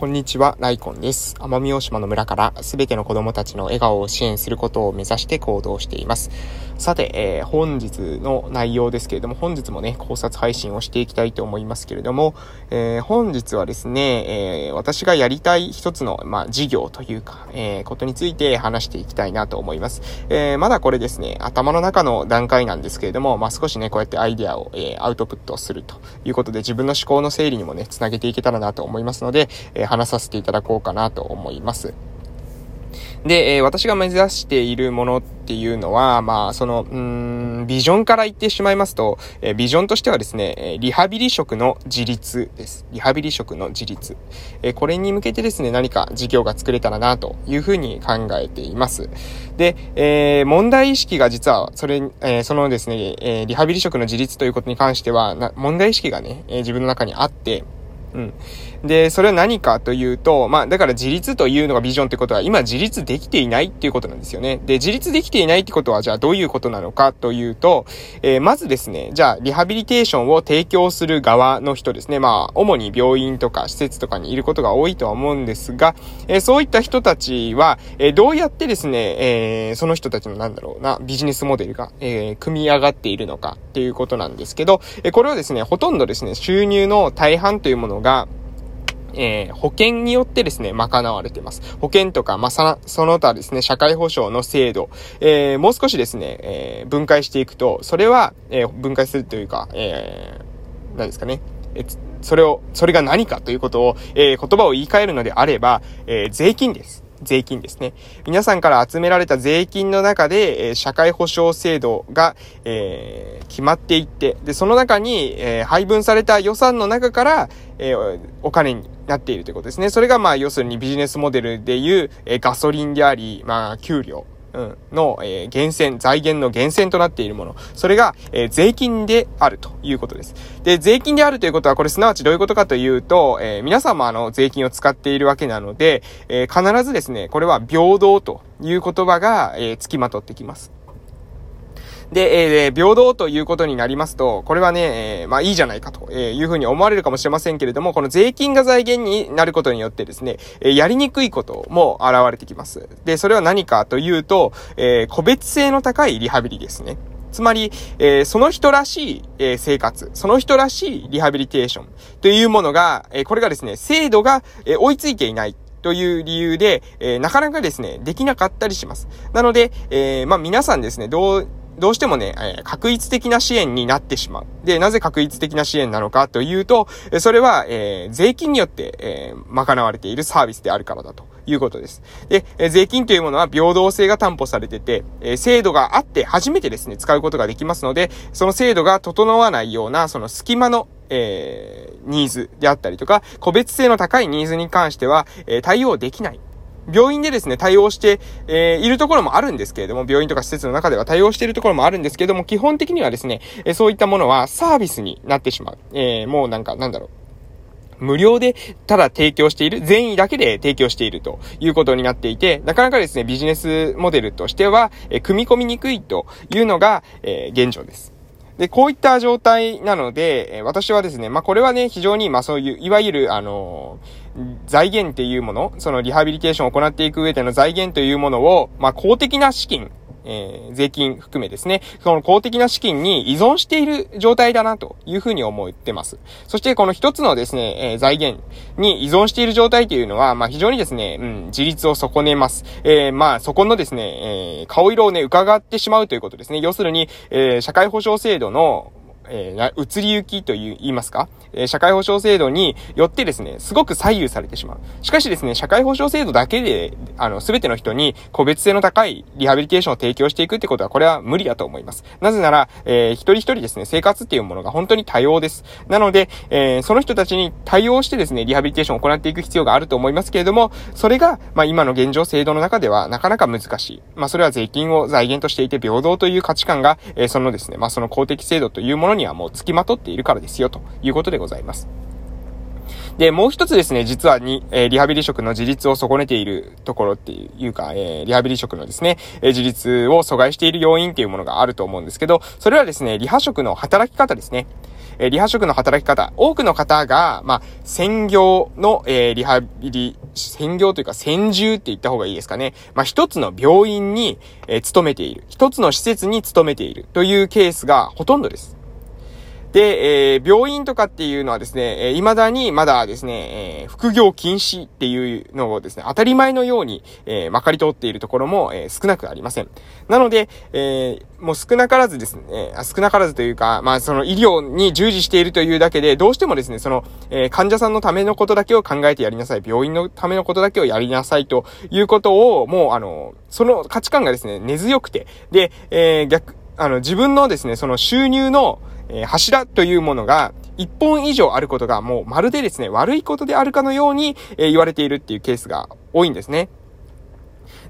こんにちは、ライコンです。奄美大島の村からすべての子供たちの笑顔を支援することを目指して行動しています。さて、えー、本日の内容ですけれども、本日もね、考察配信をしていきたいと思いますけれども、えー、本日はですね、えー、私がやりたい一つの、まあ、事業というか、えことについて話していきたいなと思います。えまだこれですね、頭の中の段階なんですけれども、まあ、少しね、こうやってアイデアを、えアウトプットするということで、自分の思考の整理にもね、つなげていけたらなと思いますので、え話させていただこうかなと思います。で、えー、私が目指しているものっていうのは、まあ、その、うん、ビジョンから言ってしまいますと、えー、ビジョンとしてはですね、リハビリ職の自立です。リハビリ職の自立。えー、これに向けてですね、何か事業が作れたらな、というふうに考えています。で、え、問題意識が実は、それ、え、そのですね、え、リハビリ職の自立ということに関しては、問題意識がね、え、自分の中にあって、うん。で、それは何かというと、まあ、だから自立というのがビジョンってことは、今自立できていないっていうことなんですよね。で、自立できていないってことは、じゃあどういうことなのかというと、えー、まずですね、じゃあ、リハビリテーションを提供する側の人ですね。まあ、主に病院とか施設とかにいることが多いとは思うんですが、えー、そういった人たちは、えー、どうやってですね、えその人たちのなんだろうな、ビジネスモデルが、え組み上がっているのかっていうことなんですけど、えこれはですね、ほとんどですね、収入の大半というものが、えー、保険によってですね、賄われています。保険とか、まあ、その他ですね、社会保障の制度、えー、もう少しですね、えー、分解していくと、それは、え分解するというか、え何ですかね、えそれを、それが何かということを、え言葉を言い換えるのであれば、え税金です。税金ですね。皆さんから集められた税金の中で、え、社会保障制度が、え、決まっていって、で、その中に、え、配分された予算の中から、えお金になっているということですね。それが、まあ、要するにビジネスモデルでいう、えガソリンであり、まあ、給料。うん、の、えー、源泉、財源の源泉となっているもの。それが、えー、税金であるということです。で、税金であるということは、これすなわちどういうことかというと、えー、皆さんもあの、税金を使っているわけなので、え必ずですね、これは平等という言葉が、え付きまとってきます。で、えー、平等ということになりますと、これはね、えー、まあいいじゃないかというふうに思われるかもしれませんけれども、この税金が財源になることによってですね、えー、やりにくいことも現れてきます。で、それは何かというと、えー、個別性の高いリハビリですね。つまり、えー、その人らしい、えー、生活、その人らしいリハビリテーションというものが、えー、これがですね、制度が、え追いついていないという理由で、えなかなかですね、できなかったりします。なので、えまあ皆さんですね、どう、どうしてもね、えー、確一的な支援になってしまう。で、なぜ確一的な支援なのかというと、それは、えー、税金によって、えー、賄われているサービスであるからだということです。で、え、税金というものは平等性が担保されてて、え、制度があって初めてですね、使うことができますので、その制度が整わないような、その隙間の、えー、ニーズであったりとか、個別性の高いニーズに関しては、えー、対応できない。病院でですね、対応して、えー、いるところもあるんですけれども、病院とか施設の中では対応しているところもあるんですけれども、基本的にはですね、え、そういったものはサービスになってしまう。えー、もうなんか、なんだろう。無料でただ提供している、善意だけで提供しているということになっていて、なかなかですね、ビジネスモデルとしては、え、組み込みにくいというのが、え、現状です。で、こういった状態なので、私はですね、まあ、これはね、非常に、ま、そういう、いわゆる、あの、財源っていうもの、そのリハビリテーションを行っていく上での財源というものを、まあ、公的な資金、えー、税金含めですね、その公的な資金に依存している状態だなというふうに思ってます。そしてこの一つのですね、えー、財源に依存している状態というのは、まあ非常にですね、うん、自立を損ねます。えー、まあそこのですね、えー、顔色をね、伺ってしまうということですね。要するに、えー、社会保障制度の、えー、移り行きという、言いますか、えー、社会保障制度によってですね、すごく左右されてしまう。しかしですね、社会保障制度だけで、あの、すべての人に個別性の高いリハビリテーションを提供していくってことは、これは無理だと思います。なぜなら、えー、一人一人ですね、生活っていうものが本当に多様です。なので、えー、その人たちに対応してですね、リハビリテーションを行っていく必要があると思いますけれども、それが、まあ、今の現状制度の中ではなかなか難しい。まあ、それは税金を財源としていて平等という価値観が、えー、そのですね、まあ、その公的制度というものににはもう付きまとっているからですよ、ということでございます。で、もう一つですね、実はに、えー、リハビリ職の自立を損ねているところっていうか、えー、リハビリ職のですね、えー、自立を阻害している要因っていうものがあると思うんですけど、それはですね、リハ職の働き方ですね。え、リハ職の働き方、多くの方が、まあ、専業の、え、リハビリ、専業というか専従って言った方がいいですかね。まあ、一つの病院に、え、勤めている。一つの施設に勤めているというケースがほとんどです。で、えー、病院とかっていうのはですね、えー、未だにまだですね、えー、副業禁止っていうのをですね、当たり前のように、えー、まかり通っているところも、えー、少なくありません。なので、えー、もう少なからずですね、少なからずというか、まあその医療に従事しているというだけで、どうしてもですね、その、えー、患者さんのためのことだけを考えてやりなさい、病院のためのことだけをやりなさいということを、もうあの、その価値観がですね、根強くて、で、えー、逆、あの、自分のですね、その収入の、え、柱というものが、一本以上あることがもうまるでですね、悪いことであるかのように、え、言われているっていうケースが多いんですね。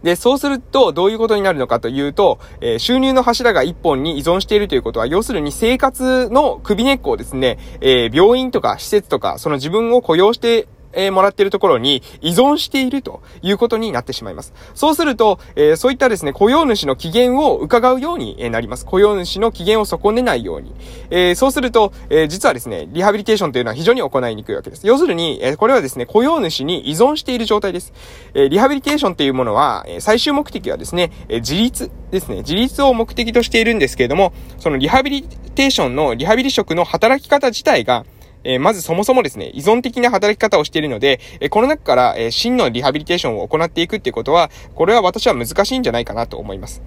で、そうすると、どういうことになるのかというと、えー、収入の柱が一本に依存しているということは、要するに生活の首根っこをですね、えー、病院とか施設とか、その自分を雇用してえー、もらっているところに依存しているということになってしまいます。そうすると、えー、そういったですね、雇用主の機嫌を伺うようになります。雇用主の機嫌を損ねないように。えー、そうすると、え実はですね、リハビリテーションというのは非常に行いにくいわけです。要するに、えこれはですね、雇用主に依存している状態です。えリハビリテーションというものは、え最終目的はですね、え自立ですね、自立を目的としているんですけれども、そのリハビリテーションのリハビリ職の働き方自体が、え、まずそもそもですね、依存的な働き方をしているので、え、この中から、え、真のリハビリテーションを行っていくっていうことは、これは私は難しいんじゃないかなと思います。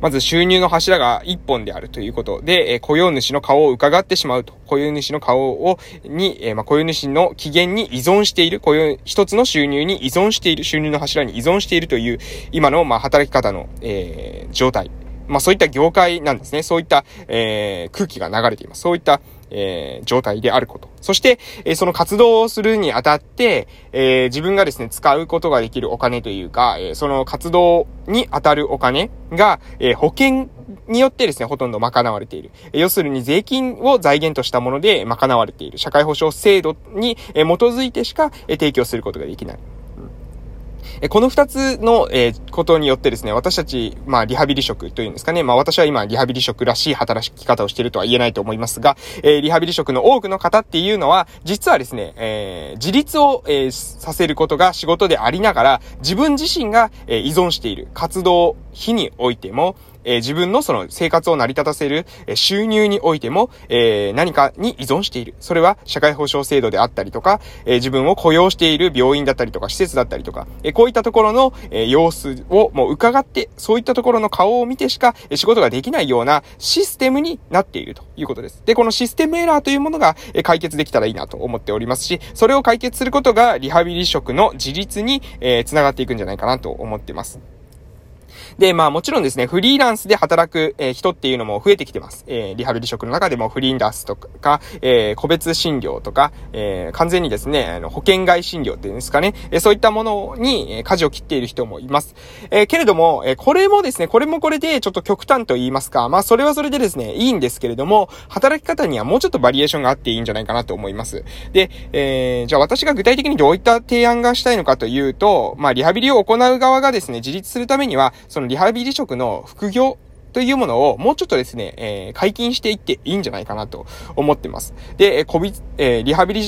まず収入の柱が一本であるということで、え雇用主の顔を伺ってしまうと。雇用主の顔を、に、えまあ、雇用主の機嫌に依存している、雇用、一つの収入に依存している、収入の柱に依存しているという、今の、まあ、働き方の、えー、状態。まあ、そういった業界なんですね。そういった、えー、空気が流れています。そういったえー、状態であること。そして、えー、その活動をするにあたって、えー、自分がですね、使うことができるお金というか、えその活動に当たるお金が、え保険によってですね、ほとんど賄われている。え要するに税金を財源としたもので賄われている。社会保障制度に、え基づいてしか、え提供することができない。えこの二つの、え、ことによってですね、私たち、まあ、リハビリ職というんですかね。まあ、私は今、リハビリ職らしい働き方をしているとは言えないと思いますが、え、リハビリ職の多くの方っていうのは、実はですね、え、自立を、えさせることが仕事でありながら、自分自身が、え依存している活動日においても、え、自分のその生活を成り立たせる、え収入においても、え、何かに依存している。それは社会保障制度であったりとか、え、自分を雇用している病院だったりとか、施設だったりとか、えこういったところの、え様子をもう伺って、そういったところの顔を見てしか、え仕事ができないようなシステムになっているということです。で、このシステムエラーというものが、え解決できたらいいなと思っておりますし、それを解決することがリハビリ職の自立に、えー、繋がっていくんじゃないかなと思ってます。で、まあもちろんですね、フリーランスで働く、え、人っていうのも増えてきてます。えー、リハビリ職の中でもフリーランスとか、え、個別診療とか、え、完全にですね、あの保険外診療っていうんですかね、え、そういったものに、えー、舵を切っている人もいます。え、けれども、え、これもですね、これもこれでちょっと極端と言いますか、まあそれはそれでですね、いいんですけれども、働き方にはもうちょっとバリエーションがあっていいんじゃないかなと思います。で、えー、じゃあ私が具体的にどういった提案がしたいのかというと、まあリハビリを行う側がですね、自立するためには、そそのリハビリ職の副業というものをもうちょっとですね、えー、解禁していっていいんじゃないかなと思ってます。でえ、こび、えー、リハビリ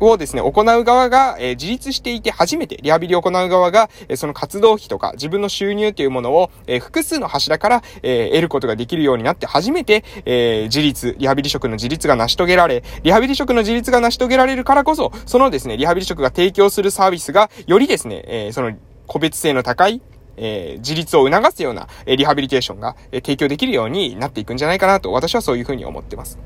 をですね、行う側が、えー、自立していて初めて、リハビリを行う側が、えー、その活動費とか自分の収入というものを、えー、複数の柱から、え得ることができるようになって初めて、え自立、リハビリ職の自立が成し遂げられ、リハビリ職の自立が成し遂げられるからこそ、そのですね、リハビリ職が提供するサービスが、よりですね、えその、個別性の高い、えー、自立を促すような、えリハビリテーションが、え提供できるようになっていくんじゃないかなと、私はそういうふうに思ってます。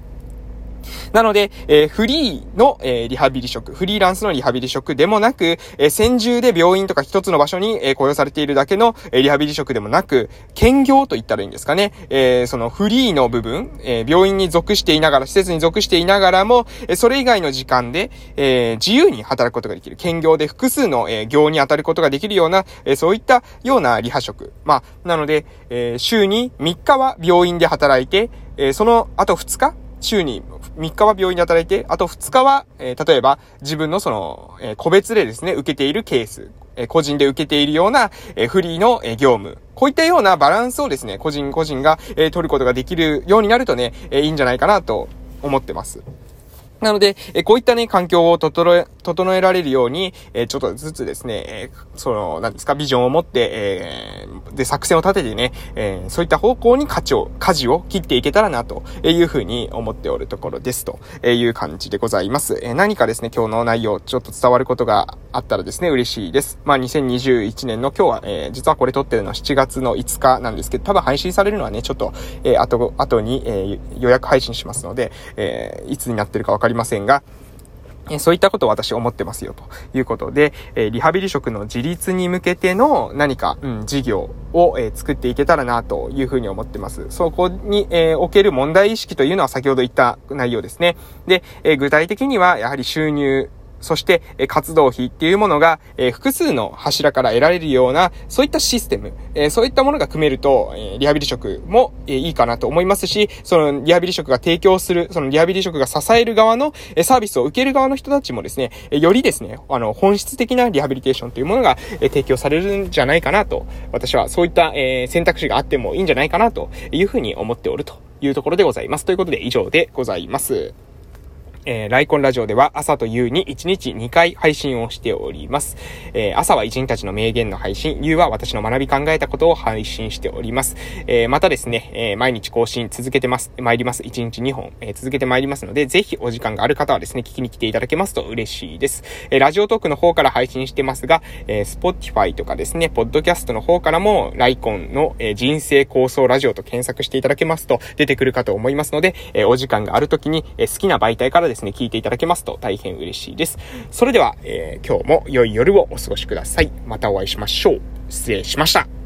なので、えー、フリーの、えー、リハビリ職、フリーランスのリハビリ職でもなく、えー、先住で病院とか一つの場所に、え雇用されているだけの、えリハビリ職でもなく、兼業と言ったらいいんですかね。えそのフリーの部分、え病院に属していながら、施設に属していながらも、えそれ以外の時間で、え自由に働くことができる。兼業で複数の、え業に当たることができるような、えそういったようなリハ職。まあ、なので、え週に3日は病院で働いて、えその後2日、週に3日は病院で働いて、あと2日は、えー、例えば自分のその、えー、個別でですね、受けているケース、えー、個人で受けているような、え、フリーの、え、業務。こういったようなバランスをですね、個人個人が、え、取ることができるようになるとね、え、いいんじゃないかなと思ってます。なので、えこういったね、環境を整え、整えられるように、えちょっとずつですね、えその、なんですか、ビジョンを持って、えー、で、作戦を立ててね、えー、そういった方向に価値を、舵を切っていけたらな、というふうに思っておるところです、という感じでございます。え何かですね、今日の内容、ちょっと伝わることがあったらですね、嬉しいです。まあ、2021年の今日は、えー、実はこれ撮ってるのは7月の5日なんですけど、多分配信されるのはね、ちょっと、えー、後、後に、えー、予約配信しますので、えー、いつになってるかわかりりませんが、そういったことを私思ってますよ、ということで、えリハビリ職の自立に向けての何か、うん、事業を、え作っていけたらな、というふうに思ってます。そこに、えー、おける問題意識というのは先ほど言った内容ですね。で、え具体的には、やはり収入、そして、え活動費っていうものが、え複数の柱から得られるような、そういったシステム、えそういったものが組めると、えリハビリ職も、えいいかなと思いますし、そのリハビリ職が提供する、そのリハビリ職が支える側の、えサービスを受ける側の人たちもですね、えよりですね、あの、本質的なリハビリテーションというものが、え提供されるんじゃないかなと、私はそういった、え選択肢があってもいいんじゃないかなというふうに思っておるというところでございます。ということで以上でございます。えー、ライコンラジオでは朝と夕に1日2回配信をしております。えー、朝は偉人たちの名言の配信、夕は私の学び考えたことを配信しております。えー、またですね、えー、毎日更新続けてます、参ります。1日2本、えー、続けて参りますので、ぜひお時間がある方はですね、聞きに来ていただけますと嬉しいです。えー、ラジオトークの方から配信してますが、えー、Spotify とかですね、ポッドキャストの方からも、ライコンの、えー、人生構想ラジオと検索していただけますと、出てくるかと思いますので、えー、お時間がある時に、えー、好きな媒体からですね、ね聞いていただけますますと大変嬉しいです。それでは、えー、今日も良い夜をお過ごしください。またお会いしましょう。失礼しました。